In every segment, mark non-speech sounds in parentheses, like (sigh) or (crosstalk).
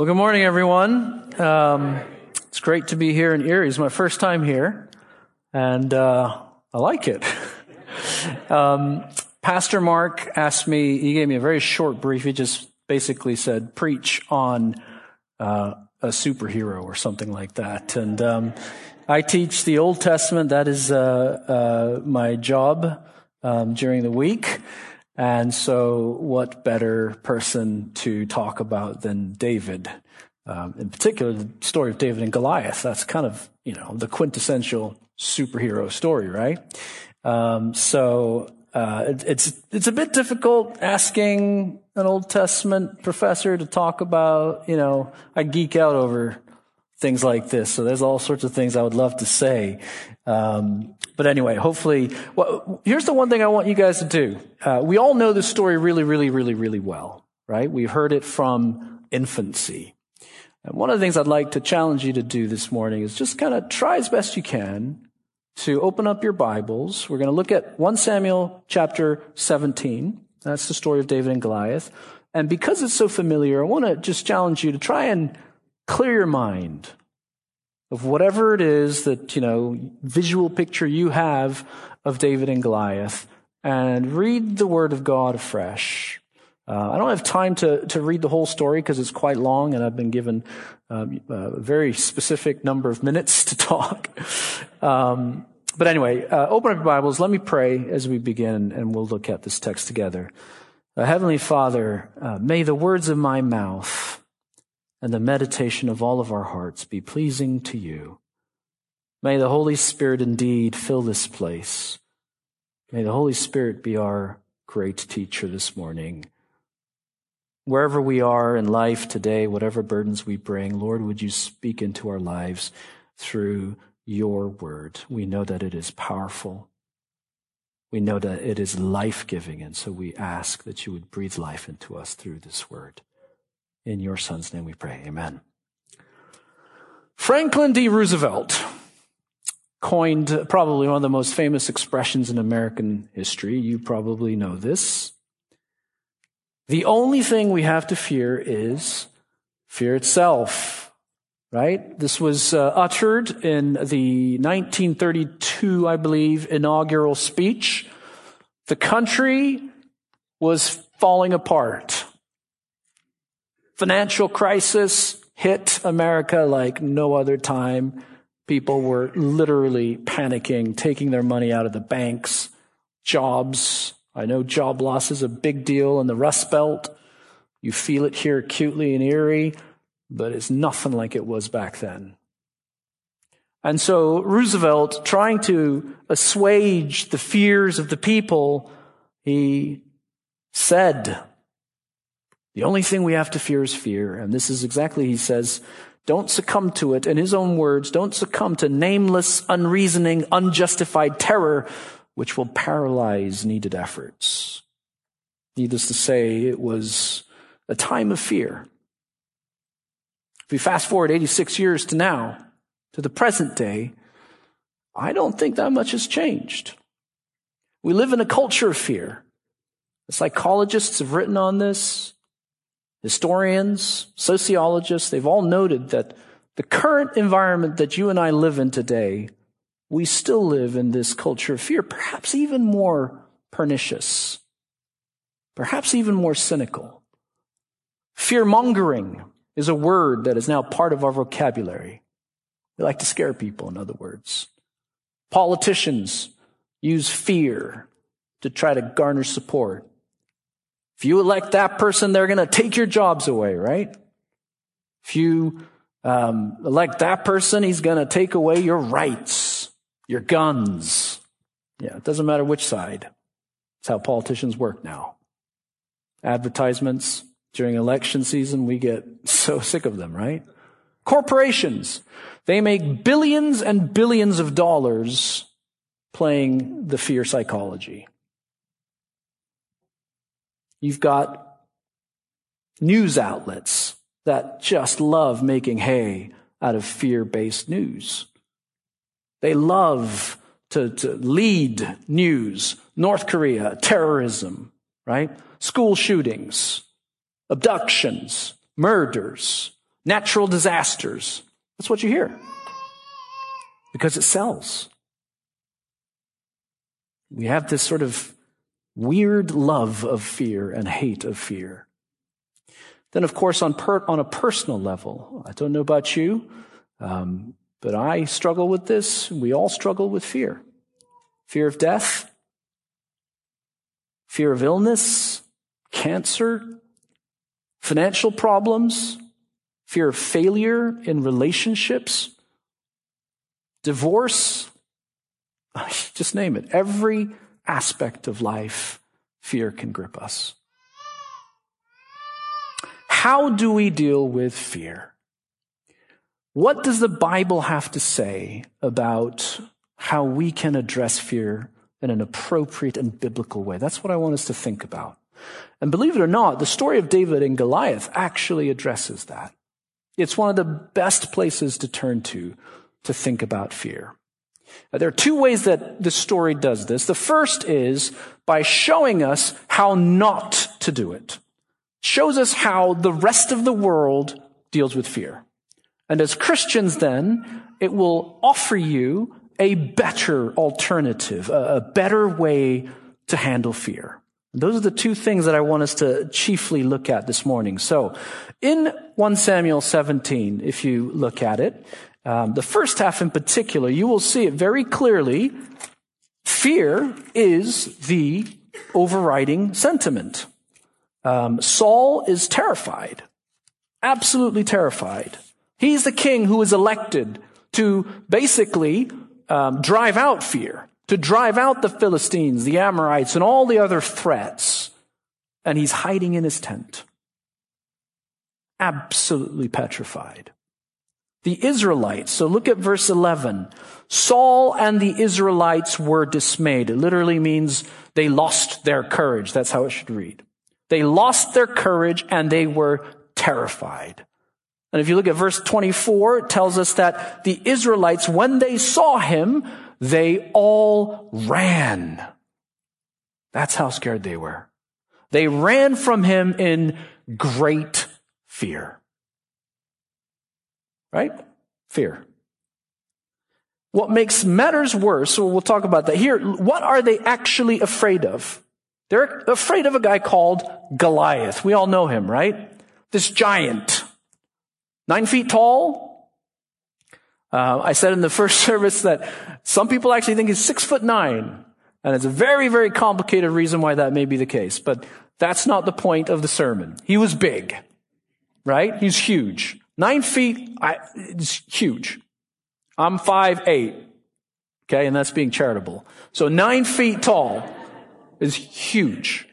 Well, good morning, everyone. Um, it's great to be here in Erie. It's my first time here, and uh, I like it. (laughs) um, Pastor Mark asked me, he gave me a very short brief. He just basically said, preach on uh, a superhero or something like that. And um, I teach the Old Testament. That is uh, uh my job um, during the week. And so, what better person to talk about than David? Um, in particular, the story of David and Goliath. That's kind of, you know, the quintessential superhero story, right? Um, so, uh, it, it's, it's a bit difficult asking an Old Testament professor to talk about, you know, I geek out over things like this. So there's all sorts of things I would love to say. Um, but anyway, hopefully, well, here's the one thing I want you guys to do. Uh, we all know this story really, really, really, really well, right? We've heard it from infancy. And one of the things I'd like to challenge you to do this morning is just kind of try as best you can to open up your Bibles. We're going to look at 1 Samuel chapter 17. That's the story of David and Goliath. And because it's so familiar, I want to just challenge you to try and clear your mind of whatever it is that, you know, visual picture you have of David and Goliath and read the Word of God afresh. Uh, I don't have time to, to read the whole story because it's quite long and I've been given um, a very specific number of minutes to talk. (laughs) Um, but anyway, uh, open up your Bibles. Let me pray as we begin and we'll look at this text together. Uh, Heavenly Father, uh, may the words of my mouth and the meditation of all of our hearts be pleasing to you. May the Holy Spirit indeed fill this place. May the Holy Spirit be our great teacher this morning. Wherever we are in life today, whatever burdens we bring, Lord, would you speak into our lives through your word? We know that it is powerful. We know that it is life giving, and so we ask that you would breathe life into us through this word. In your son's name we pray. Amen. Franklin D. Roosevelt coined probably one of the most famous expressions in American history. You probably know this. The only thing we have to fear is fear itself, right? This was uh, uttered in the 1932, I believe, inaugural speech. The country was falling apart. Financial crisis hit America like no other time. People were literally panicking, taking their money out of the banks. Jobs. I know job loss is a big deal in the Rust Belt. You feel it here acutely in Erie, but it's nothing like it was back then. And so Roosevelt, trying to assuage the fears of the people, he said, the only thing we have to fear is fear. And this is exactly, he says, don't succumb to it. In his own words, don't succumb to nameless, unreasoning, unjustified terror, which will paralyze needed efforts. Needless to say, it was a time of fear. If we fast forward 86 years to now, to the present day, I don't think that much has changed. We live in a culture of fear. The psychologists have written on this. Historians, sociologists, they've all noted that the current environment that you and I live in today, we still live in this culture of fear, perhaps even more pernicious, perhaps even more cynical. Fear mongering is a word that is now part of our vocabulary. We like to scare people, in other words. Politicians use fear to try to garner support. If you elect that person, they're going to take your jobs away, right? If you um, elect that person, he's going to take away your rights, your guns. Yeah, it doesn't matter which side. That's how politicians work now. Advertisements during election season, we get so sick of them, right? Corporations, they make billions and billions of dollars playing the fear psychology. You've got news outlets that just love making hay out of fear based news. They love to, to lead news. North Korea, terrorism, right? School shootings, abductions, murders. natural disasters. That's what you hear. Because it sells. We have this sort of weird love of fear and hate of fear. Then, of course, on, per, on a personal level, I don't know about you, um, but I struggle with this. We all struggle with fear fear of death, fear of illness, cancer, financial problems, fear of failure in relationships, divorce, (laughs) just name it. Every aspect of life, fear can grip us. How do we deal with fear? What does the Bible have to say about how we can address fear in an appropriate and biblical way? That's what I want us to think about. And believe it or not, the story of David and Goliath actually addresses that. It's one of the best places to turn to to think about fear. Uh, there are two ways that the story does this. The first is by showing us how not to do it. Shows us how the rest of the world deals with fear. And as Christians then, it will offer you a better alternative, a, better way to handle fear. Those are the two things that I want us to chiefly look at this morning. So, in 1 Samuel 17, if you look at it, um, the first half in particular, you will see it very clearly. Fear is the overriding sentiment. Um, Saul is terrified, absolutely terrified. He's the king who is elected to basically um, drive out fear, to drive out the Philistines, the Amorites, and all the other threats. And he's hiding in his tent, absolutely petrified. The Israelites, so look at verse 11. Saul and the Israelites were dismayed. It literally means they lost their courage. That's how it should read. They lost their courage and they were terrified. And if you look at verse 24, it tells us that the Israelites, when they saw him, they all ran. That's how scared they were. They ran from him in great fear. Right? Fear. What makes matters worse, we'll talk about that here, what are they actually afraid of? They're afraid of a guy called Goliath. We all know him, right? This giant. Nine feet tall. Uh, I said in the (laughs) first service that some people actually think he's six foot nine. And it's a very, very complicated reason why that may be the case. But that's not the point of the sermon. He was big. Right? He's huge. Nine feet, I, it's huge. I'm five eight. Okay, and that's being charitable. So nine feet tall is huge.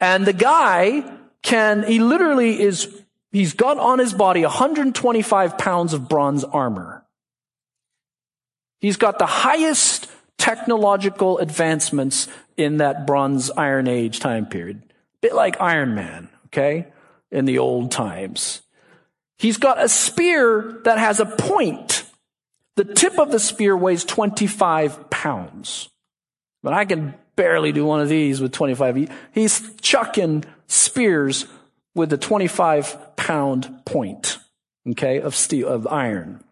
And the guy can, he literally is, he's got on his body 125 pounds of bronze armor. He's got the highest technological advancements in that bronze iron age time period. Bit like Iron Man, okay? In the old times. He's got a spear that has a point. The tip of the spear weighs 25 pounds. But I can barely do one of these with 25. He's chucking spears with a 25 pound point, okay, of steel, of iron.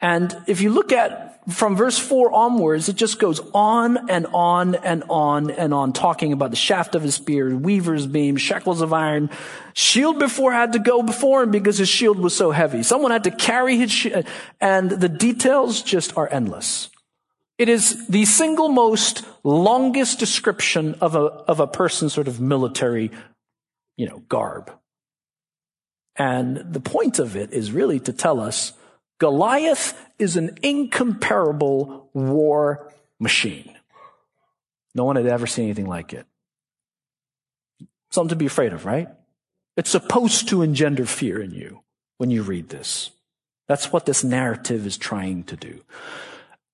And if you look at from verse 4 onwards, it just goes on and on and on and on, talking about the shaft of his spear, weaver's beam, shackles of iron. Shield before had to go before him because his shield was so heavy. Someone had to carry his shield, and the details just are endless. It is the single most longest description of a, of a person's sort of military, you know, garb. And the point of it is really to tell us Goliath is an incomparable war machine. No one had ever seen anything like it. Something to be afraid of, right? It's supposed to engender fear in you when you read this. That's what this narrative is trying to do.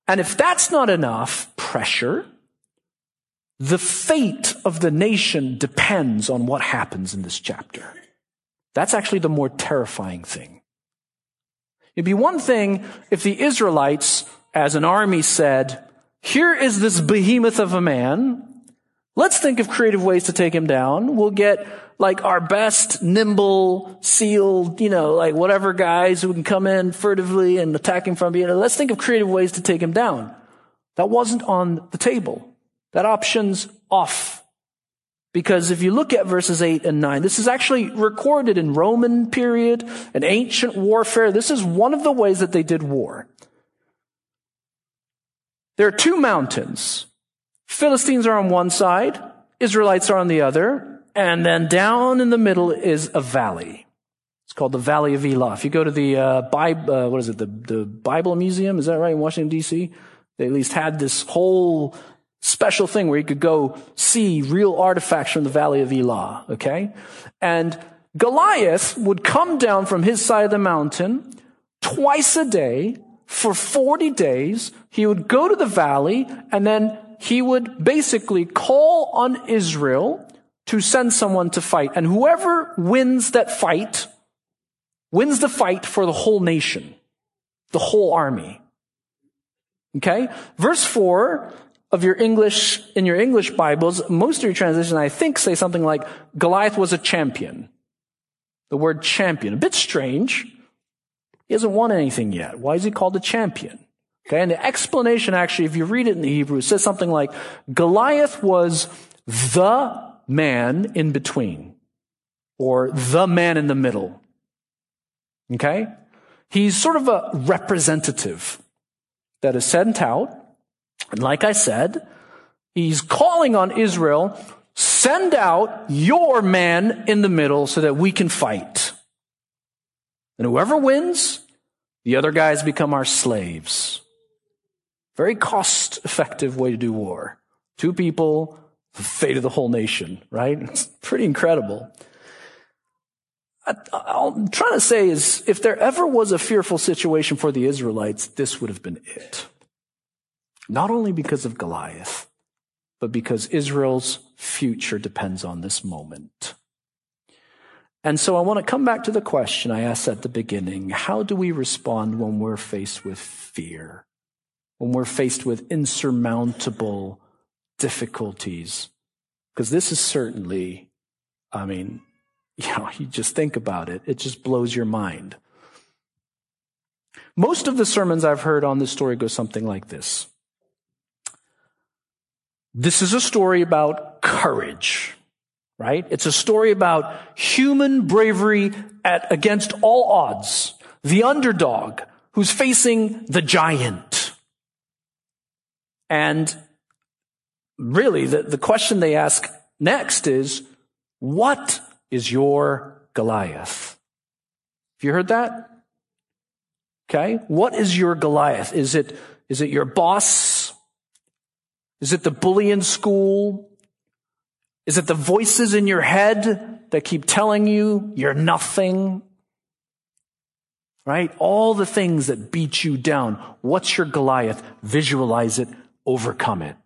And if that's not enough pressure, the fate of the nation depends on what happens in this chapter. That's actually the more terrifying thing. It'd be one thing if the Israelites, as an army, said, here is this behemoth of a man. Let's think of creative ways to take him down. We'll get like our best nimble, sealed, you know, like whatever guys who can come in furtively and attack him from behind. Let's think of creative ways to take him down. That wasn't on the table. That option's off. Because if you look at verses 8 and 9, this is actually recorded in Roman period, an ancient warfare. This is one of the ways that they did war. There are two mountains. Philistines are on one side, Israelites are on the other, and then down in the middle is a valley. It's called the Valley of Elah. If you go to the uh, Bible, uh, what is it, the, the Bible Museum, is that right, in Washington, D.C.? They at least had this whole special thing where you could go see real artifacts from the Valley of Elah, okay? And Goliath would come down from his side of the mountain twice a day for 40 days. He would go to the valley and then he would basically call on Israel to send someone to fight. And whoever wins that fight wins the fight for the whole nation, the whole army. Okay? Verse 4 of your English, in your English Bibles, most of your translations, I think, say something like, Goliath was a champion. The word champion. A bit strange. He hasn't won anything yet. Why is he called a champion? Okay, and the explanation actually, if you read it in the Hebrew, it says something like, Goliath was the man in between, or the man in the middle. Okay? He's sort of a representative that is sent out and like I said, he's calling on Israel, send out your man in the middle so that we can fight. And whoever wins, the other guys become our slaves. Very cost effective way to do war. Two people, the fate of the whole nation, right? (laughs) It's pretty incredible. I, I'm trying to say is if there ever was a fearful situation for the Israelites, this would have been it. Not only because of Goliath, but because Israel's future depends on this moment. And so I want to come back to the question I asked at the beginning. How do we respond when we're faced with fear? When we're faced with insurmountable difficulties? Because this is certainly, I mean, (laughs) you know, you just think about it. It just blows your mind. Most of the sermons I've heard on this story go something like this. This is a story about courage, right? It's a story about human bravery at, against all odds. The underdog who's facing the giant. And really, the, the question they ask next is, what is your Goliath? Have you heard that? Okay. What is your Goliath? Is it, is it your boss? Is it the bully in school? Is it the voices in your head that keep telling you you're nothing? Right? All the things that beat you down. What's your Goliath? Visualize it, overcome it.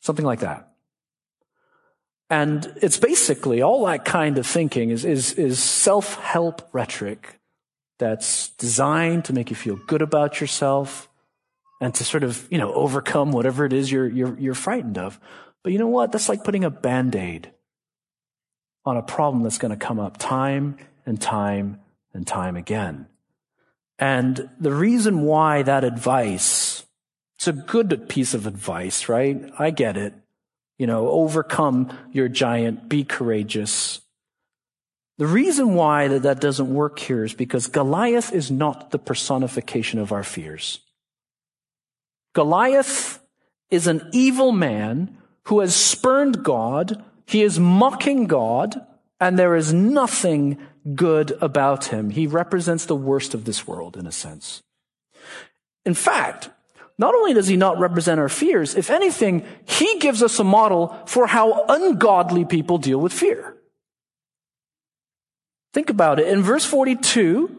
Something like that. And it's basically all that kind of thinking is, is, is self-help rhetoric that's designed to make you feel good about yourself, and to sort of, you know, overcome whatever it is you're, you're, you're frightened of. But you know what? That's like putting a band-aid on a problem that's going to come up time and time and time again. And the reason why that advice, it's a good piece of advice, right? I get it. You know, overcome your giant, be courageous. The reason why that, that doesn't work here is because Goliath is not the personification of our fears. Goliath is an evil man who has spurned God. He is mocking God, and there is nothing good about him. He represents the worst of this world, in a sense. In fact, not only does he not represent our fears, if anything, he gives us a model for how ungodly people deal with fear. Think about it. In verse 42,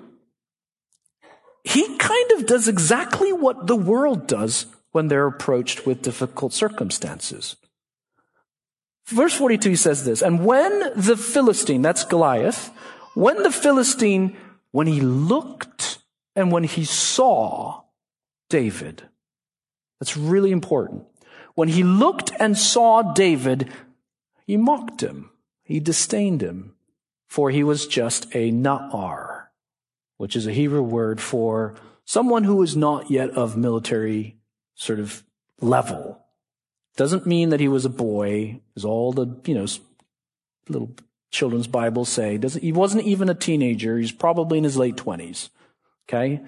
he kind of does exactly what the world does when they're approached with difficult circumstances. Verse 42 he says this, and when the Philistine, that's Goliath, when the Philistine, when he looked and when he saw David, that's really important. When he looked and saw David, he mocked him. He disdained him, for he was just a na'ar, which is a Hebrew word for someone who is not yet of military sort of level. Doesn't mean that he was a boy, as all the, you know, little children's Bibles say. Doesn't, he wasn't even a teenager. He's probably in his late twenties. Okay.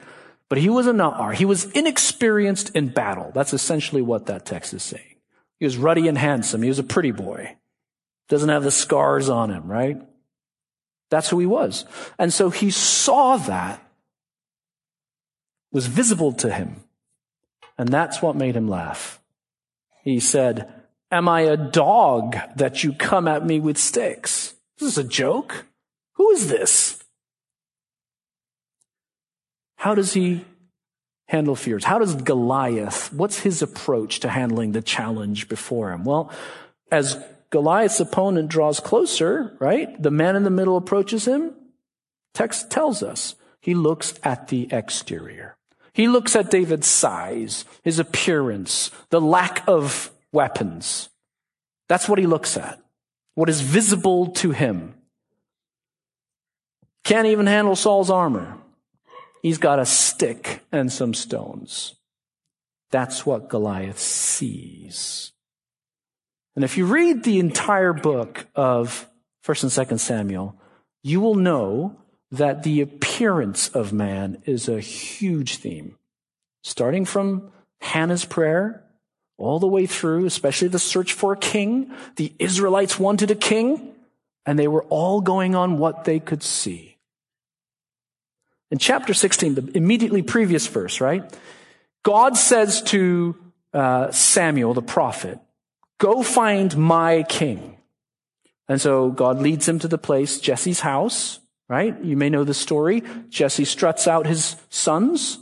But he was a na'ar. He was inexperienced in battle. That's essentially what that text is saying. He was ruddy and handsome. He was a pretty boy. Doesn't have the scars on him, right? That's who he was. And so he saw that was visible to him. And that's what made him laugh. He said, Am I a dog that you come at me with sticks? This is a joke. Who is this? How does he handle fears? How does Goliath, what's his approach to handling the challenge before him? Well, as Goliath's opponent draws closer, right? The man in the middle approaches him. Text tells us he looks at the exterior. He looks at David's size, his appearance, the lack of weapons. That's what he looks at. What is visible to him. Can't even handle Saul's armor. He's got a stick and some stones. That's what Goliath sees. And if you read the entire book of 1st and 2nd Samuel, you will know that the appearance of man is a huge theme. Starting from Hannah's prayer all the way through, especially the search for a king. The Israelites wanted a king, and they were all going on what they could see. In chapter 16, the immediately previous verse, right? God says to uh, Samuel, the prophet, Go find my king. And so God leads him to the place, Jesse's house, right? You may know the story. Jesse struts out his sons,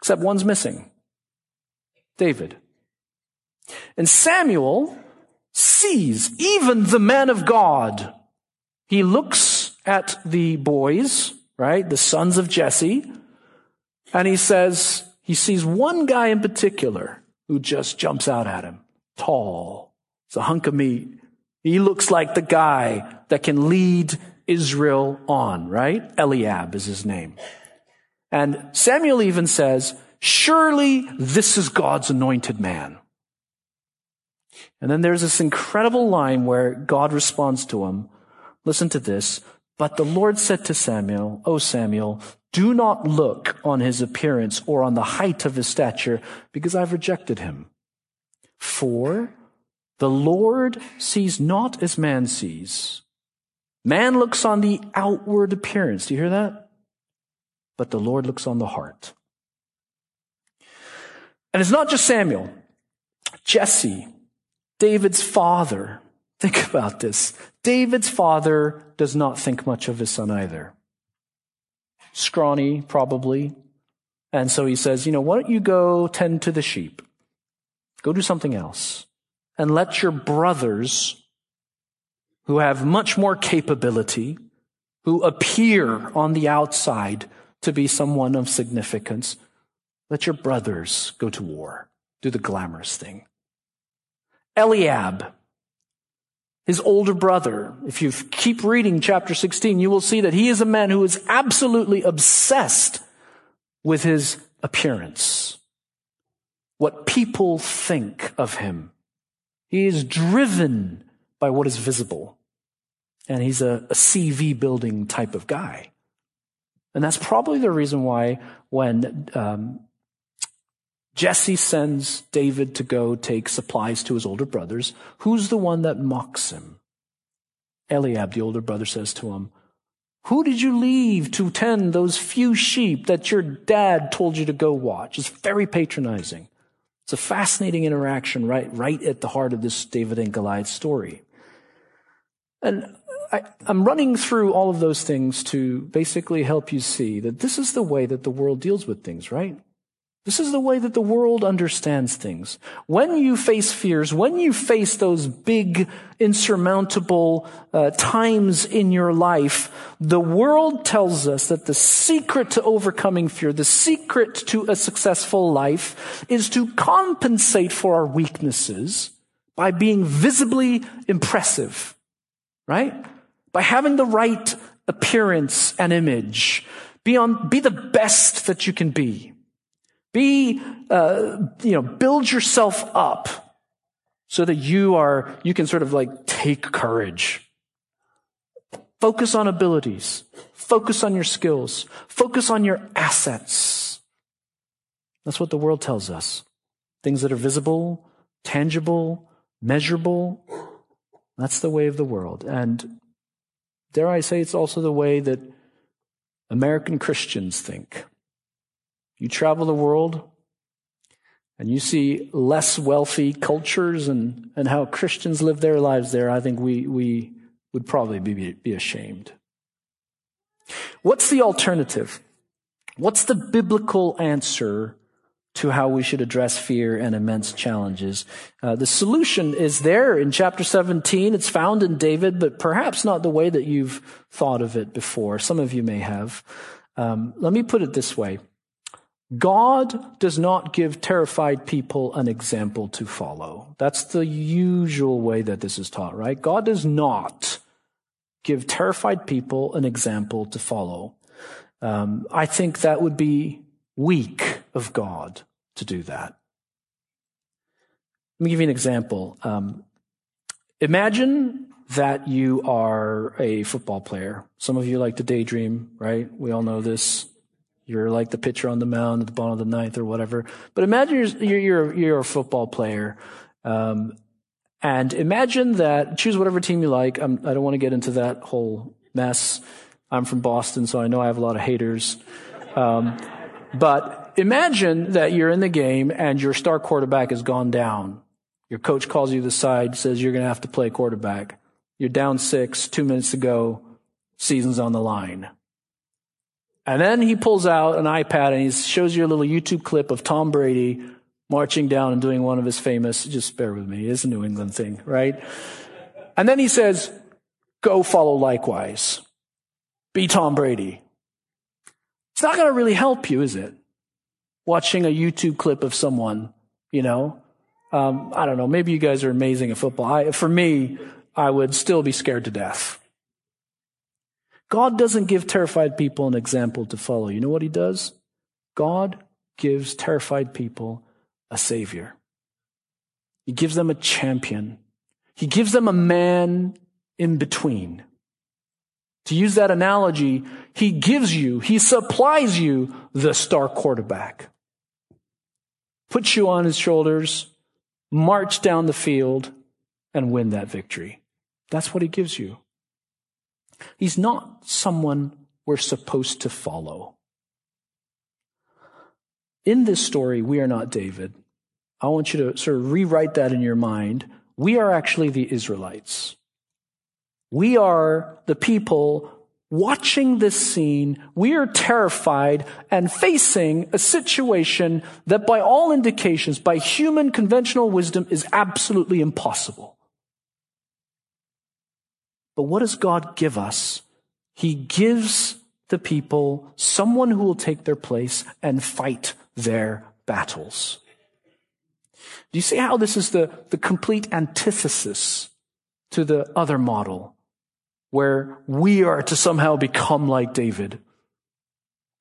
except one's missing David. And Samuel sees even the man of God. He looks at the boys, right? The sons of Jesse, and he says, he sees one guy in particular who just jumps out at him tall. It's a hunk of meat. He looks like the guy that can lead Israel on, right? Eliab is his name. And Samuel even says, surely this is God's anointed man. And then there's this incredible line where God responds to him. Listen to this. But the Lord said to Samuel, O Samuel, do not look on his appearance or on the height of his stature because I've rejected him. For the Lord sees not as man sees. Man looks on the outward appearance. Do you hear that? But the Lord looks on the heart. And it's not just Samuel. Jesse, David's father. (laughs) Think about this. David's father does not think much of his son either. Scrawny, probably. And so he says, you know, why don't you go tend to the sheep? Go do something else. And let your brothers, who have much more capability, who appear on the outside to be someone of significance, let your brothers go to war. Do the glamorous thing. Eliab, his older brother, if you keep reading chapter 16, you will see that he is a man who is absolutely obsessed with his appearance what people think of him. He is driven by what is visible. And he's a, a, CV building type of guy. And that's probably the reason why when um, Jesse sends David to go take supplies to his older brothers, who's the one that mocks him? Eliab, the older brother, says to him, Who did you leave to tend those few sheep that your dad told you to go watch? It's very patronizing. It's a fascinating interaction right, right at the heart of this David and Goliath story. And I, am running through all of those things to basically help you see that this is the way that the world deals with things, right? This is the way that the world understands things. When you face fears, when you face those big, insurmountable uh, times in your life, the world tells us that the secret to overcoming fear, the secret to a successful life, is to compensate for our weaknesses by being visibly impressive, right? By having the right appearance and image. Be on, be the best that you can be. Be, uh, you know, build yourself up so that you are, you can sort of like take courage. Focus on abilities. Focus on your skills. Focus on your assets. That's what the world tells us. Things that are visible, tangible, measurable. That's the way of the world. And dare I say, it's also the way that American Christians think. You travel the world and you see less wealthy cultures and, and how Christians live their lives there, I think we, we would probably be, be ashamed. What's the alternative? What's the biblical answer to how we should address fear and immense challenges? Uh, the solution is there in chapter 17. It's found in David, but perhaps not the way that you've thought of it before. Some of you may have. Um, let me put it this way. God does not give terrified people an example to follow. That's the usual way that this is taught, right? God does not give terrified people an example to follow. Um, I think that would be weak of God to do that. Let me give you an example. Um, imagine that you are a football player. Some of you like to daydream, right? We all know this. You're like the pitcher on the mound at the bottom of the ninth or whatever. But imagine you're, you're, you're a football player. Um, and imagine that, choose whatever team you like. I'm, I do not want to get into that whole mess. I'm from Boston, so I know I have a lot of haters. Um, but imagine that you're in the game and your star quarterback has gone down. Your coach calls you to the side, says you're going to have to play quarterback. You're down six, two minutes to go, season's on the line. And then he pulls out an iPad and he shows you a little YouTube clip of Tom Brady marching down and doing one of his famous, just bear with me, it's a New England thing, right? And then he says, go follow likewise. Be Tom Brady. It's not going to really help you, is it? Watching a YouTube clip of someone, you know? Um, I don't know. Maybe you guys are amazing at football. I, for me, I would still be scared to death. God doesn't give terrified people an example to follow. You know what he does? God gives terrified people a savior. He gives them a champion. He gives them a man in between. To use that analogy, he gives you, he supplies you the star quarterback. Puts you on his shoulders, march down the field, and win that victory. That's what he gives you. He's not someone we're supposed to follow. In this story, we are not David. I want you to sort of rewrite that in your mind. We are actually the Israelites. We are the people watching this scene. We are terrified and facing a situation that by all indications, by human conventional wisdom, is absolutely impossible. But what does God give us? He gives the people someone who will take their place and fight their battles. Do you see how this is the, the complete antithesis to the other model where we are to somehow become like David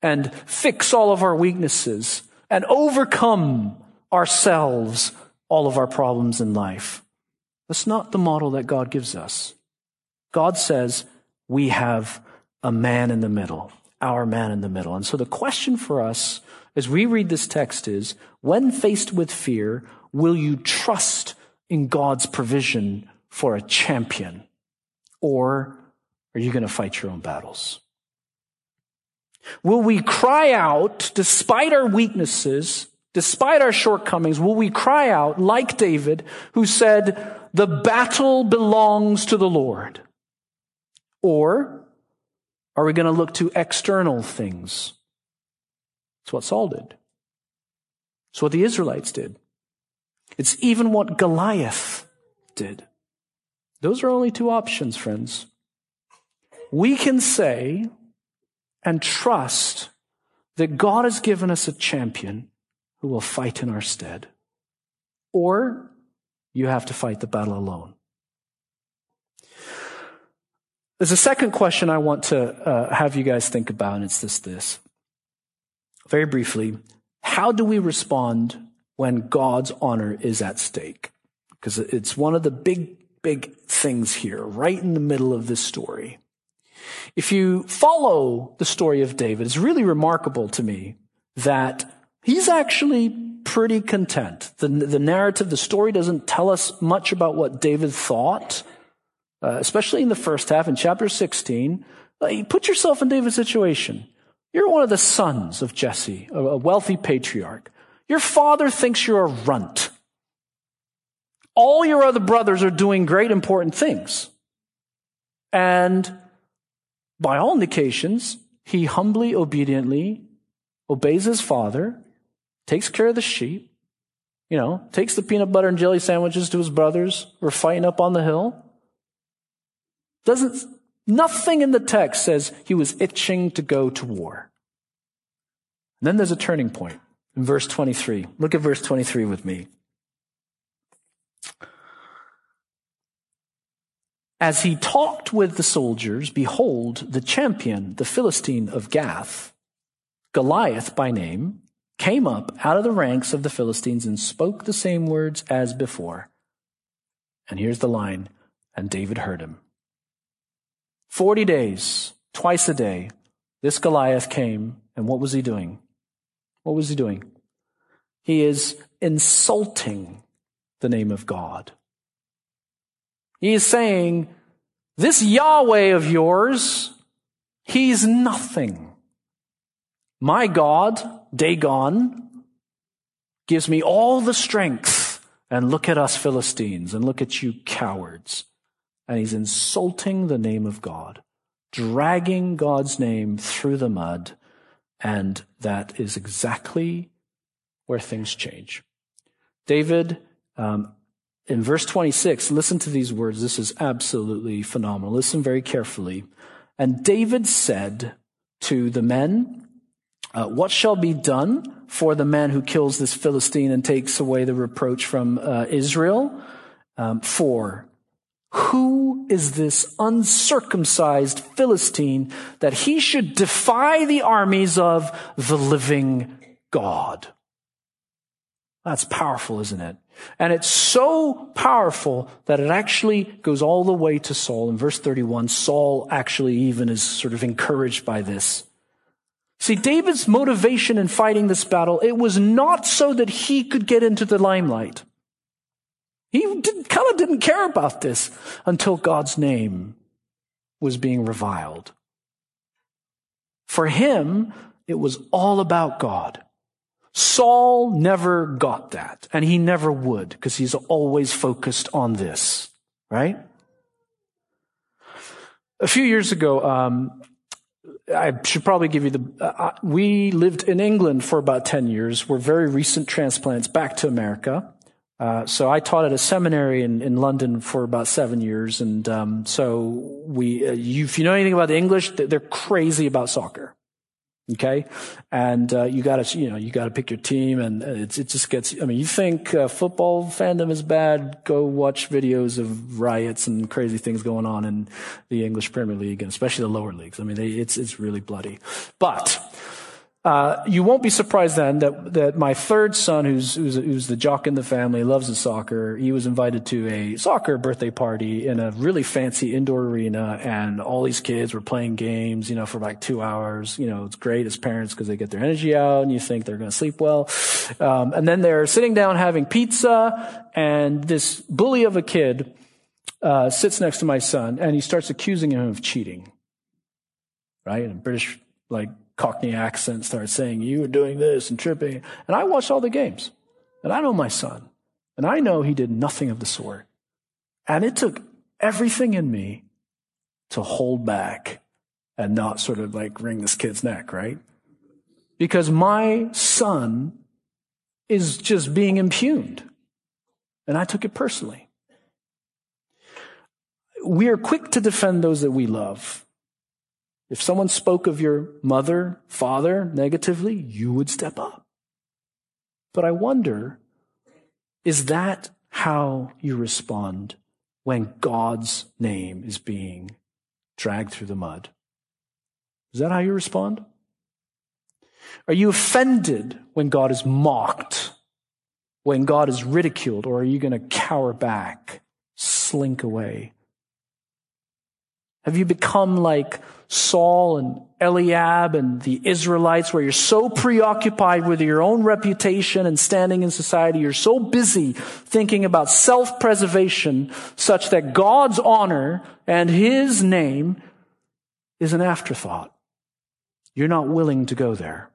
and fix all of our weaknesses and overcome ourselves all of our problems in life? That's not the model that God gives us. God says we have a man in the middle, our man in the middle. And so the question for us as we read this text is when faced with fear, will you trust in God's provision for a champion? Or are you going to fight your own battles? Will we cry out despite our weaknesses, despite our shortcomings? Will we cry out like David who said, the battle belongs to the Lord? Or are we going to look to external things? That's what Saul did. It's what the Israelites did. It's even what Goliath did. Those are only two options, friends. We can say and trust that God has given us a champion who will fight in our stead. Or you have to fight the battle alone. There's a second question I want to uh, have you guys think about, and it's this this. Very briefly, how do we respond when God's honor is at stake? Because it's one of the big, big things here, right in the middle of this story. If you follow the story of David, it's really remarkable to me that he's actually pretty content. The, the narrative, the story doesn't tell us much about what David thought uh, especially in the first half in chapter 16. Uh, put yourself in David's situation. You're one of the sons of Jesse, a, a wealthy patriarch. Your father thinks you're a runt. All your other brothers are doing great important things. And by all indications, he humbly, obediently obeys his father, takes care of the sheep, you know, takes the peanut butter and jelly sandwiches to his brothers who are fighting up on the hill. Doesn't, nothing in the text says he was itching to go to war. And then there's a turning point in verse 23. Look at verse 23 with me. As he talked with the soldiers, behold, the champion, the Philistine of Gath, Goliath by name, came up out of the ranks of the Philistines and spoke the same words as before. And here's the line, and David heard him. 40 days, twice a day, this Goliath came, and what was he doing? What was he doing? He is insulting the name of God. He is saying, This Yahweh of yours, he's nothing. My God, Dagon, gives me all the strength. And look at us Philistines, and look at you cowards and he's insulting the name of God, dragging God's name through the mud, and that is exactly where things change. David, um, in verse 26, listen to these words. This is absolutely phenomenal. Listen very carefully. And David said to the men, uh, What shall be done for the man who kills this Philistine and takes away the reproach from uh, Israel? Um, for who is this uncircumcised Philistine that he should defy the armies of the living God? That's powerful, isn't it? And it's so powerful that it actually goes all the way to Saul. In verse 31, Saul actually even is sort of encouraged by this. See, David's motivation in fighting this battle, it was not so that he could get into the limelight. He did, kind of didn't care about this until God's name was being reviled. For him, it was all about God. Saul never got that, and he never would, because he's always focused on this, right? A few years ago, um, I should probably give you the. Uh, uh we lived in England for about 10 years. We're very recent transplants back to America. Uh, so I taught at a seminary in, in London for about seven years, and um, so we, uh, you, if you know anything about the English, they're crazy about soccer. Okay, and uh, you got to, you know, you got to pick your team, and it, it just gets. I mean, you think uh, football fandom is bad? Go watch videos of riots and crazy things going on in the English Premier League, and especially the lower leagues. I mean, they, it's it's really bloody, but. Uh, you won't be surprised then that, that my third son, who's, who's, who's the jock in the family, loves his soccer. He was invited to a soccer birthday party in a really fancy indoor arena, and all these kids were playing games, you know, for like two hours. You know, it's great as parents because they get their energy out, and you think they're going to sleep well. Um, and then they're sitting down having pizza, and this bully of a kid uh, sits next to my son, and he starts accusing him of cheating. Right, in British like Cockney accent starts saying, You were doing this and tripping. And I watched all the games. And I know my son. And I know he did nothing of the sort. And it took everything in me to hold back and not sort of like wring this kid's neck, right? Because my son is just being impugned. And I took it personally. We are quick to defend those that we love. If someone spoke of your mother, father negatively, you would step up. But I wonder, is that how you respond when God's name is being dragged through the mud? Is that how you respond? Are you offended when God is mocked? When God is ridiculed? Or are you going to cower back, slink away? Have you become like Saul and Eliab and the Israelites where you're so preoccupied with your own reputation and standing in society, you're so busy thinking about self-preservation such that God's honor and His name is an afterthought. You're not willing to go there.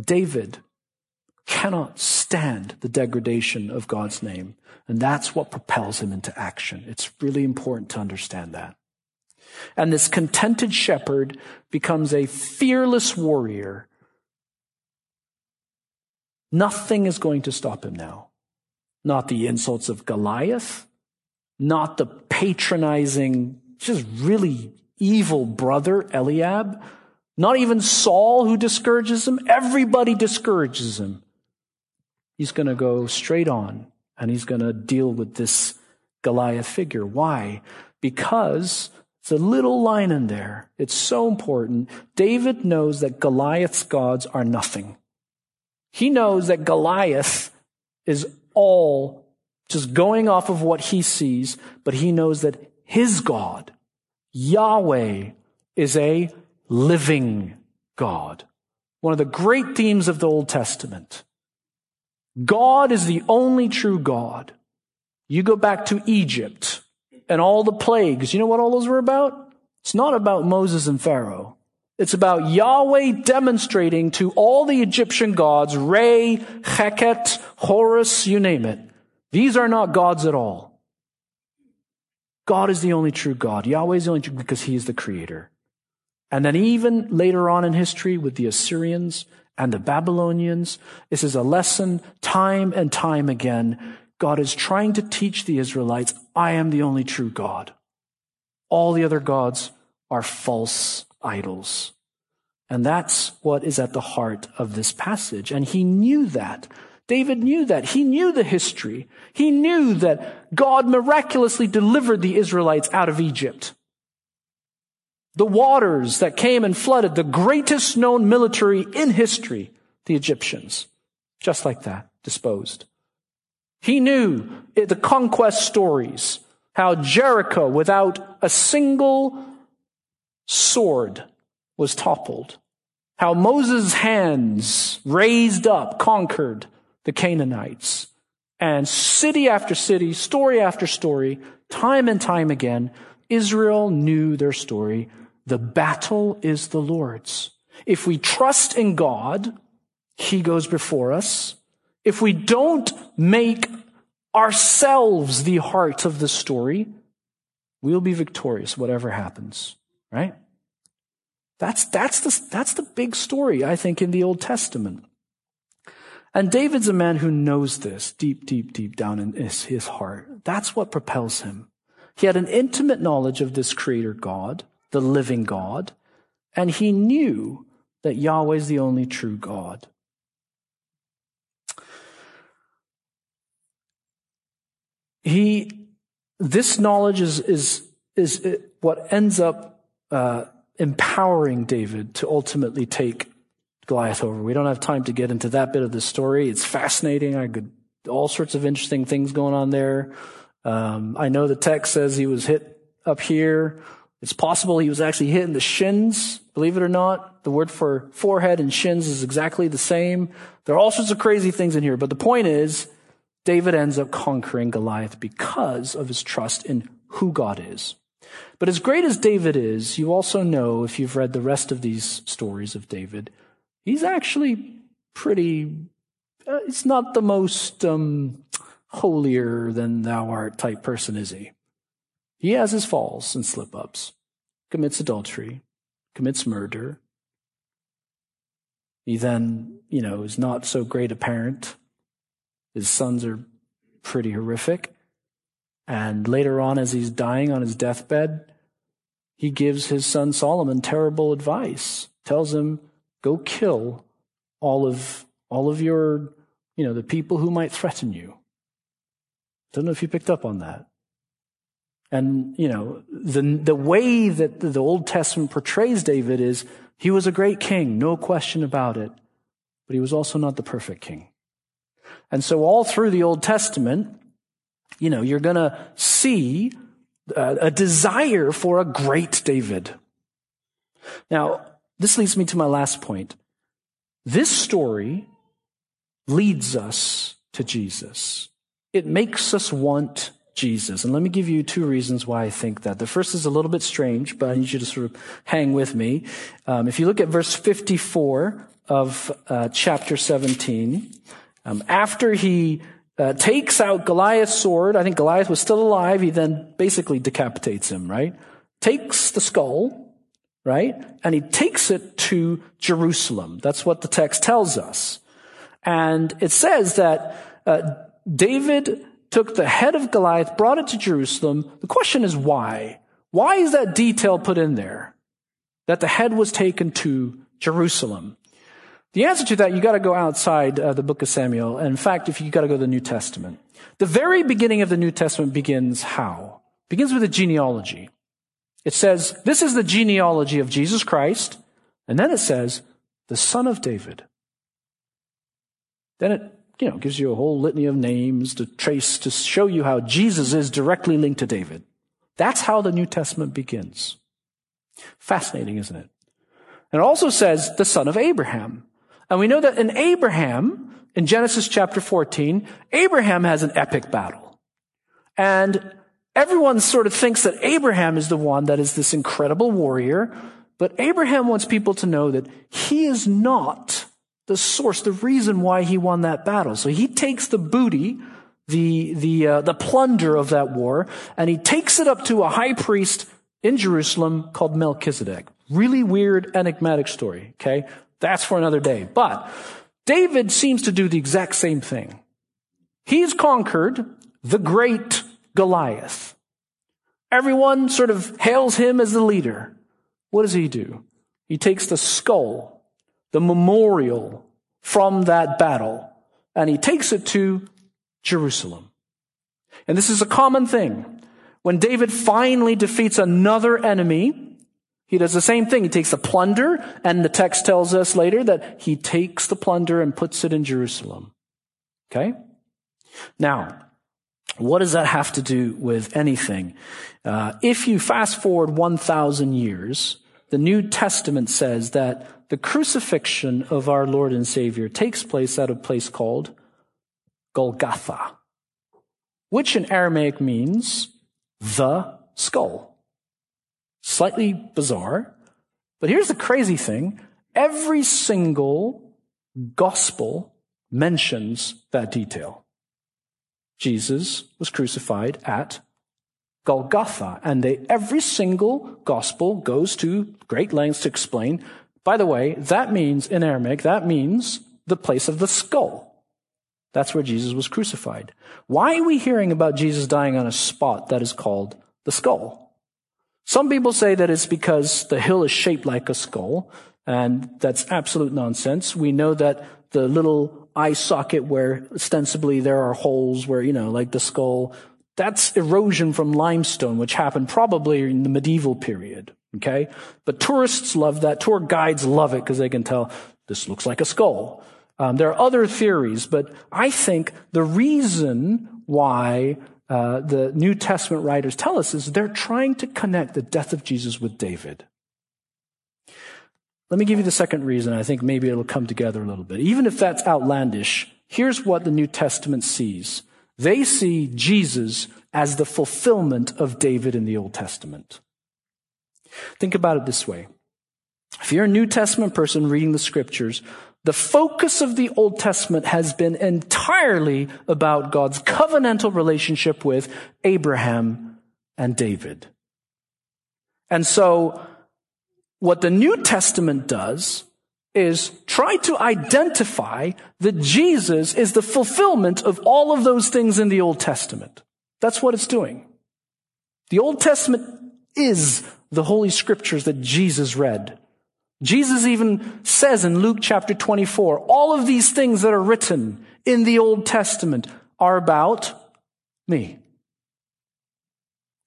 David cannot stand the degradation of God's name. And that's what propels him into action. It's really important to understand that. And this contented shepherd becomes a fearless warrior. Nothing is going to stop him now. Not the insults of Goliath, not the patronizing, just really evil brother Eliab, not even Saul who discourages him. Everybody discourages him. He's going to go straight on and he's going to deal with this Goliath figure. Why? Because it's a little line in there. It's so important. David knows that Goliath's gods are nothing. He knows that Goliath is all just going off of what he sees, but he knows that his God, Yahweh, is a living God. One of the great themes of the Old Testament. God is the only true God. You go back to Egypt and all the plagues. You know what all those were about? It's not about Moses and Pharaoh. It's about Yahweh demonstrating to all the Egyptian gods, Re, Heket, Horus, you name it. These are not gods at all. God is the only true God. Yahweh is the only true God because he is the creator. And then even later on in history with the Assyrians and the Babylonians, this is a lesson time and time again. God is trying to teach the Israelites, I am the only true God. All the other gods are false idols. And that's what is at the heart of this passage. And he knew that. David knew that. He knew the history. He knew that God miraculously delivered the Israelites out of Egypt. The waters that came and flooded the greatest known military in history, the Egyptians. Just like that, disposed. He knew the conquest stories, how Jericho, without a single sword, was toppled. How Moses' hands raised up, conquered the Canaanites. And city after city, story after story, time and time again, Israel knew their story the battle is the Lord's. If we trust in God, He goes before us. If we don't make ourselves the heart of the story, we'll be victorious, whatever happens, right? That's, that's the, that's the big story, I think, in the Old Testament. And David's a man who knows this deep, deep, deep down in his, his heart. That's what propels him. He had an intimate knowledge of this creator God the living God, and he knew that Yahweh is the only true God. He, this knowledge is, is, is what ends up uh, empowering David to ultimately take Goliath over. We don't have time to get into that bit of the story. It's fascinating. I could, all sorts of interesting things going on there. Um, I know the text says he was hit up here. It's possible he was actually hit in the shins. Believe it or not, the word for forehead and shins is exactly the same. There are all sorts of crazy things in here, but the point is, David ends up conquering Goliath because of his trust in who God is. But as great as David is, you also know, if you've read the rest of these stories of David, he's actually pretty, uh, it's not the most um, holier than thou art type person, is he? He has his falls and slip ups, commits adultery, commits murder. He then, you know, is not so great a parent. His sons are pretty horrific. And later on, as he's dying on his deathbed, he gives his son Solomon terrible advice. Tells him, go kill all of, all of your, you know, the people who might threaten you. Don't know if you picked up on that. And, you know, the, the way that the Old Testament portrays David is he was a great king, no question about it, but he was also not the perfect king. And so all through the Old Testament, you know, you're going to see a, a desire for a great David. Now, this leads me to my last point. This story leads us to Jesus. It makes us want Jesus. And let me give you two reasons why I think that. The first is a little bit strange, but I need you to sort of hang with me. Um, if you look at verse 54 of uh, chapter 17, um, after he uh, takes out Goliath's sword, I think Goliath was still alive, he then basically decapitates him, right? Takes the skull, right? And he takes it to Jerusalem. That's what the text tells us. And it says that uh, David took the head of Goliath, brought it to Jerusalem. The question is why? Why is that detail put in there? That the head was taken to Jerusalem. The answer to that, you gotta go outside uh, the book of Samuel. In fact, if you gotta go to the New Testament. The very beginning of the New Testament begins how? begins with a genealogy. It says, this is the genealogy of Jesus Christ. And then it says, the son of David. Then it you know, gives you a whole litany of names to trace to show you how Jesus is directly linked to David. That's how the New Testament begins. Fascinating, isn't it? And it also says the son of Abraham. And we know that in Abraham, in Genesis chapter 14, Abraham has an epic battle. And everyone sort of thinks that Abraham is the one that is this incredible warrior. But Abraham wants people to know that he is not the source, the reason why he won that battle. So he takes the booty, the, the, uh, the plunder of that war, and he takes it up to a high priest in Jerusalem called Melchizedek. Really weird, enigmatic story, okay? That's for another day. But David seems to do the exact same thing. He's conquered the great Goliath. Everyone sort of hails him as the leader. What does he do? He takes the skull the memorial from that battle, and he takes it to Jerusalem. And this is a common thing. When David finally defeats another enemy, he does the same thing. He takes the plunder, and the text tells us later that he takes the plunder and puts it in Jerusalem. Okay? Now, what does that have to do with anything? Uh, if you fast forward 1,000 years, the New Testament says that the crucifixion of our Lord and Savior takes place at a place called Golgotha, which in Aramaic means the skull. Slightly bizarre, but here's the crazy thing. Every single gospel mentions that detail. Jesus was crucified at Golgotha, and they, every single gospel goes to great lengths to explain by the way, that means, in Aramaic, that means the place of the skull. That's where Jesus was crucified. Why are we hearing about Jesus dying on a spot that is called the skull? Some people say that it's because the hill is shaped like a skull, and that's absolute nonsense. We know that the little eye socket where ostensibly there are holes where, you know, like the skull, that's erosion from limestone, which happened probably in the medieval period. Okay? But tourists love that. Tour guides love it because they can tell this looks like a skull. Um, there are other theories, but I think the reason why uh, the New Testament writers tell us is they're trying to connect the death of Jesus with David. Let me give you the second reason. I think maybe it'll come together a little bit. Even if that's outlandish, here's what the New Testament sees. They see Jesus as the fulfillment of David in the Old Testament. Think about it this way. If you're a New Testament person reading the scriptures, the focus of the Old Testament has been entirely about God's covenantal relationship with Abraham and David. And so, what the New Testament does is try to identify that Jesus is the fulfillment of all of those things in the Old Testament. That's what it's doing. The Old Testament is the Holy Scriptures that Jesus read. Jesus even says in Luke chapter 24, all of these things that are written in the Old Testament are about me.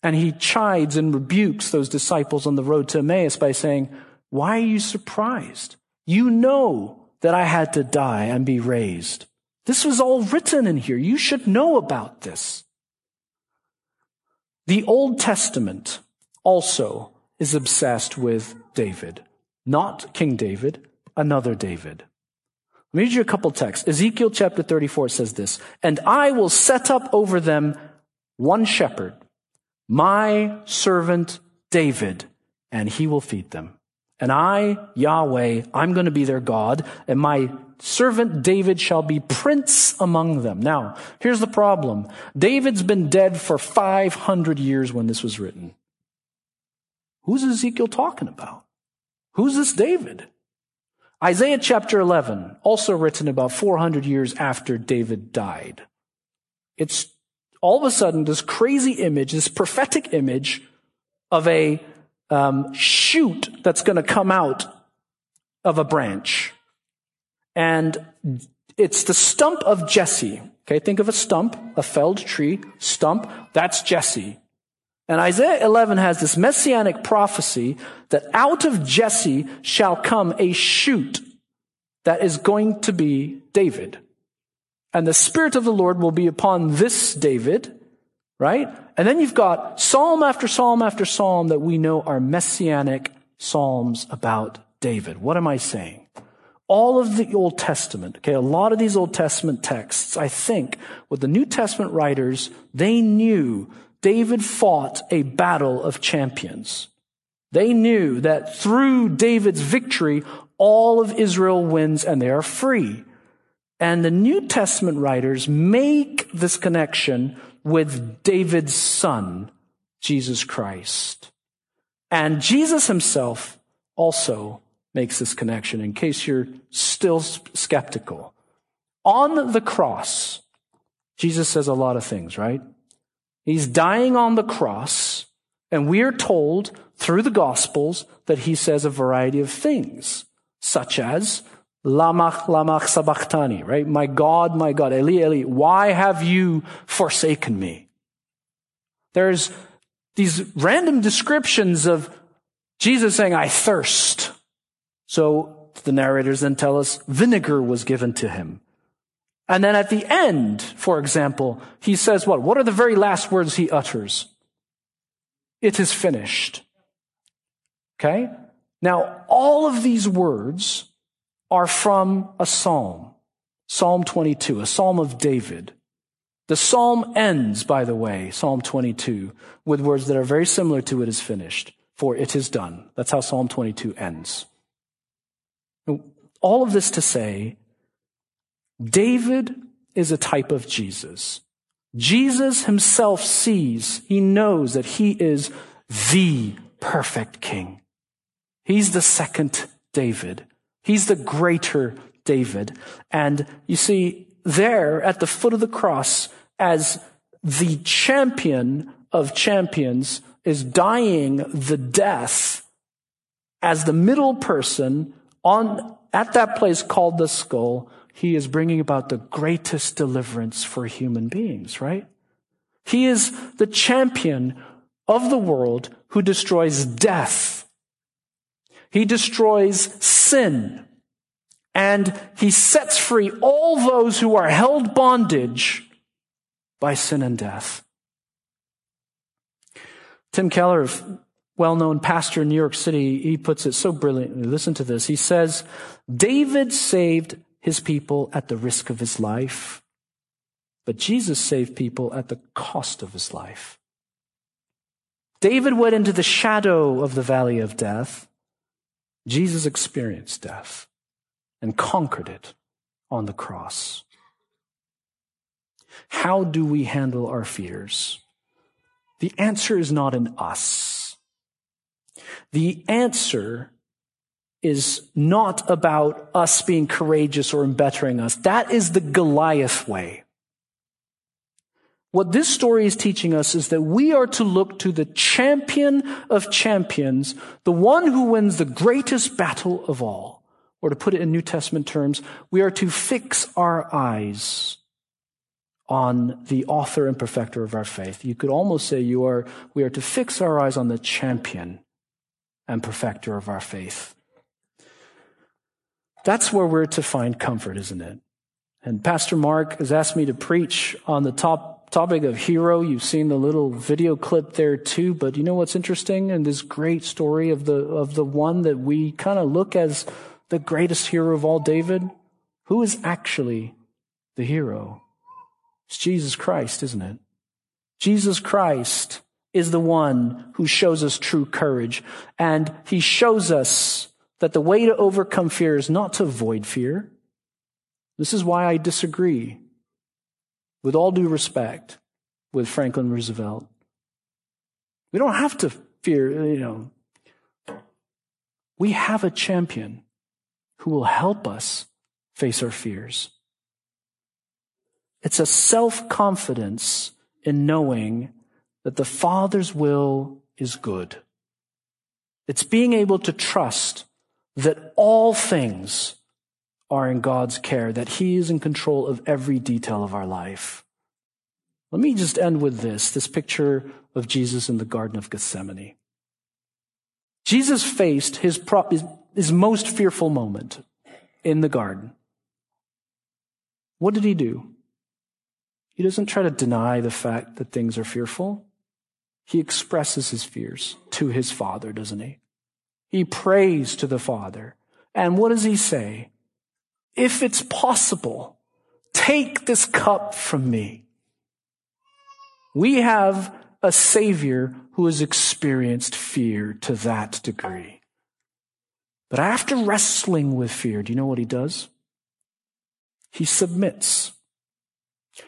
And he chides and rebukes those disciples on the road to Emmaus by saying, Why are you surprised? You know that I had to die and be raised. This was all written in here. You should know about this. The Old Testament also is obsessed with David, not King David, another David. Let me read you a couple texts. Ezekiel chapter 34 says this, and I will set up over them one shepherd, my servant David, and he will feed them. And I, Yahweh, I'm going to be their God, and my servant David shall be prince among them. Now, here's the problem. David's been dead for 500 years when this was written. Who's Ezekiel talking about? Who's this David? Isaiah chapter 11, also written about 400 years after David died. It's all of a sudden this crazy image, this prophetic image of a um, shoot that's going to come out of a branch. And it's the stump of Jesse. Okay, think of a stump, a felled tree, stump, that's Jesse. And Isaiah 11 has this messianic prophecy that out of Jesse shall come a shoot that is going to be David. And the Spirit of the Lord will be upon this David, right? And then you've got psalm after psalm after psalm that we know are messianic psalms about David. What am I saying? All of the Old Testament, okay, a lot of these Old Testament texts, I think, with the New Testament writers, they knew David fought a battle of champions. They knew that through David's victory, all of Israel wins and they are free. And the New Testament writers make this connection with David's son, Jesus Christ. And Jesus himself also makes this connection in case you're still skeptical. On the cross, Jesus says a lot of things, right? He's dying on the cross, and we are told through the Gospels that he says a variety of things, such as, Lamach, lamach sabachthani, right? My God, my God, Eli, Eli, why have you forsaken me? There's these random descriptions of Jesus saying, I thirst. So the narrators then tell us vinegar was given to him. And then at the end, for example, he says what? What are the very last words he utters? It is finished. Okay? Now, all of these words are from a psalm, Psalm 22, a psalm of David. The psalm ends, by the way, Psalm 22, with words that are very similar to it is finished, for it is done. That's how Psalm 22 ends. All of this to say, David is a type of Jesus. Jesus himself sees, he knows that he is the perfect king. He's the second David. He's the greater David. And you see, there at the foot of the cross, as the champion of champions is dying the death as the middle person on, at that place called the skull, he is bringing about the greatest deliverance for human beings, right? He is the champion of the world who destroys death he destroys sin. And he sets free all those who are held bondage by sin and death. Tim Keller, a well known pastor in New York City, he puts it so brilliantly. Listen to this. He says, David saved his people at the risk of his life, but Jesus saved people at the cost of his life. David went into the shadow of the valley of death. Jesus experienced death and conquered it on the cross. How do we handle our fears? The answer is not in us. The answer is not about us being courageous or bettering us. That is the Goliath way. What this story is teaching us is that we are to look to the champion of champions, the one who wins the greatest battle of all. Or to put it in New Testament terms, we are to fix our eyes on the author and perfecter of our faith. You could almost say you are, we are to fix our eyes on the champion and perfecter of our faith. That's where we're to find comfort, isn't it? And Pastor Mark has asked me to preach on the top topic of hero. You've seen the little video clip there too, but you know what's interesting in this great story of the, of the one that we kind of look as the greatest hero of all, David? Who is actually the hero? It's Jesus Christ, isn't it? Jesus Christ is the one who shows us true courage. And he shows us that the way to overcome fear is not to avoid fear. This is why I disagree, with all due respect, with Franklin Roosevelt. We don't have to fear, you know. We have a champion who will help us face our fears. It's a self confidence in knowing that the Father's will is good. It's being able to trust that all things are in God's care, that He is in control of every detail of our life. Let me just end with this this picture of Jesus in the Garden of Gethsemane. Jesus faced his, pro- his most fearful moment in the garden. What did he do? He doesn't try to deny the fact that things are fearful. He expresses his fears to his father, doesn't he? He prays to the father. And what does he say? If it's possible, take this cup from me. We have a savior who has experienced fear to that degree. But after wrestling with fear, do you know what he does? He submits.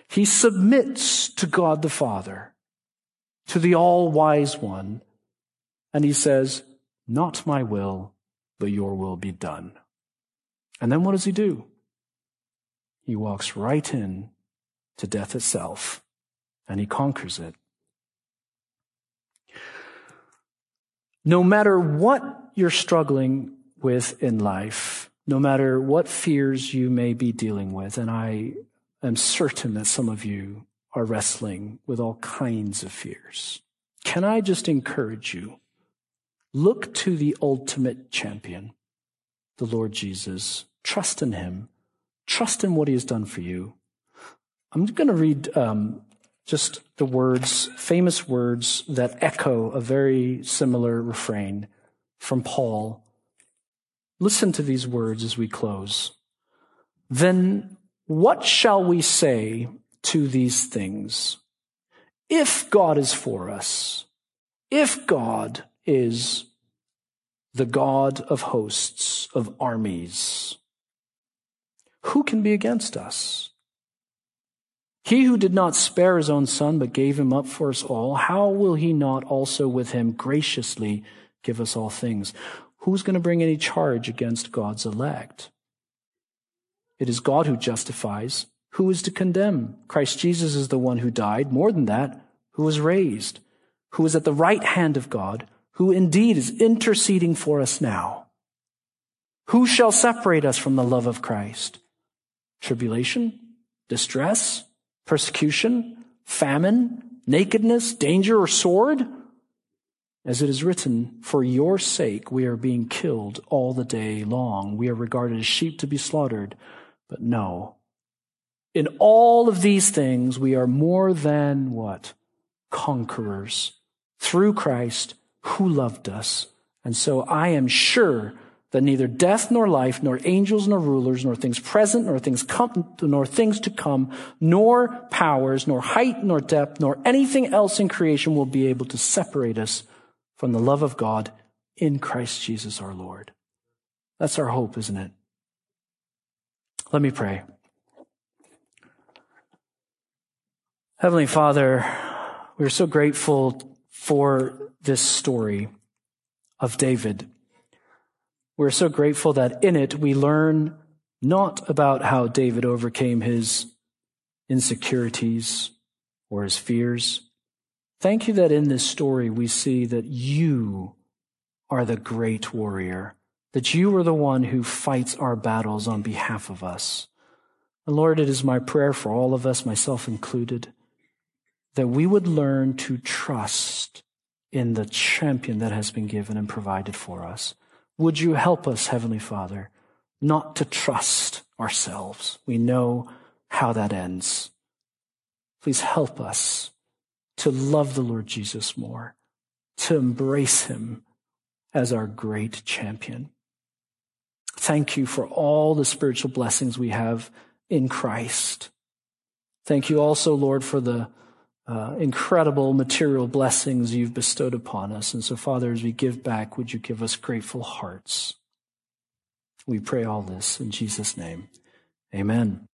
He submits to God the Father, to the all wise one, and he says, Not my will, but your will be done. And then what does he do? He walks right in to death itself and he conquers it. No matter what you're struggling with in life, no matter what fears you may be dealing with, and I I'm certain that some of you are wrestling with all kinds of fears. Can I just encourage you? Look to the ultimate champion, the Lord Jesus. Trust in him. Trust in what he has done for you. I'm going to read um, just the words, famous words that echo a very similar refrain from Paul. Listen to these words as we close. Then what shall we say to these things? If God is for us, if God is the God of hosts, of armies, who can be against us? He who did not spare his own son, but gave him up for us all, how will he not also with him graciously give us all things? Who's going to bring any charge against God's elect? It is God who justifies. Who is to condemn? Christ Jesus is the one who died. More than that, who was raised, who is at the right hand of God, who indeed is interceding for us now. Who shall separate us from the love of Christ? Tribulation, distress, persecution, famine, nakedness, danger, or sword? As it is written, for your sake we are being killed all the day long. We are regarded as sheep to be slaughtered. But no. In all of these things, we are more than what? Conquerors through Christ who loved us. And so I am sure that neither death nor life, nor angels nor rulers, nor things present, nor things come, nor things to come, nor powers, nor height, nor depth, nor anything else in creation will be able to separate us from the love of God in Christ Jesus our Lord. That's our hope, isn't it? Let me pray. Heavenly Father, we're so grateful for this story of David. We're so grateful that in it we learn not about how David overcame his insecurities or his fears. Thank you that in this story we see that you are the great warrior, that you are the one who fights our battles on behalf of us. And Lord, it is my prayer for all of us, myself included, that we would learn to trust in the champion that has been given and provided for us. Would you help us, Heavenly Father, not to trust ourselves? We know how that ends. Please help us to love the Lord Jesus more, to embrace him as our great champion. Thank you for all the spiritual blessings we have in Christ. Thank you also, Lord, for the uh, incredible material blessings you've bestowed upon us. And so, Father, as we give back, would you give us grateful hearts? We pray all this in Jesus' name. Amen.